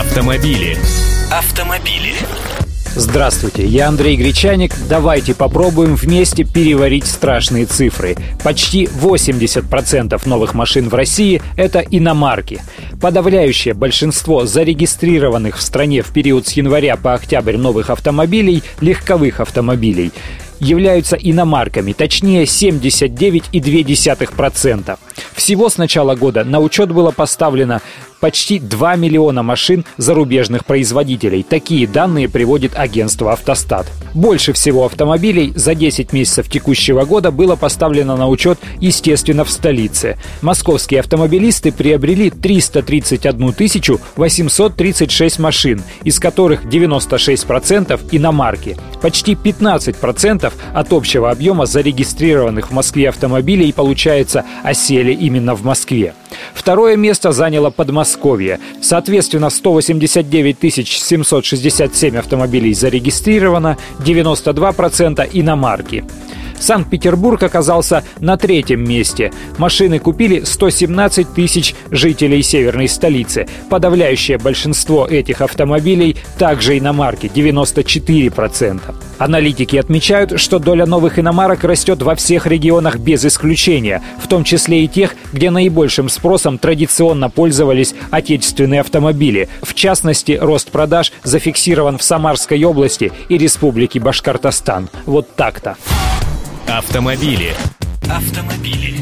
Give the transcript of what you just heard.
Автомобили. Автомобили. Здравствуйте, я Андрей Гречаник. Давайте попробуем вместе переварить страшные цифры. Почти 80% новых машин в России – это иномарки. Подавляющее большинство зарегистрированных в стране в период с января по октябрь новых автомобилей – легковых автомобилей являются иномарками, точнее 79,2%. Всего с начала года на учет было поставлено почти 2 миллиона машин зарубежных производителей. Такие данные приводит агентство «Автостат». Больше всего автомобилей за 10 месяцев текущего года было поставлено на учет, естественно, в столице. Московские автомобилисты приобрели 331 836 машин, из которых 96% иномарки. Почти 15% от общего объема зарегистрированных в Москве автомобилей, получается, осели именно в Москве. Второе место заняло Подмосковье. Соответственно, 189 767 автомобилей зарегистрировано, 92% иномарки. Санкт-Петербург оказался на третьем месте. Машины купили 117 тысяч жителей северной столицы. Подавляющее большинство этих автомобилей также иномарки – 94%. Аналитики отмечают, что доля новых иномарок растет во всех регионах без исключения, в том числе и тех, где наибольшим спросом традиционно пользовались отечественные автомобили. В частности, рост продаж зафиксирован в Самарской области и Республике Башкортостан. Вот так-то. Автомобили. Автомобили.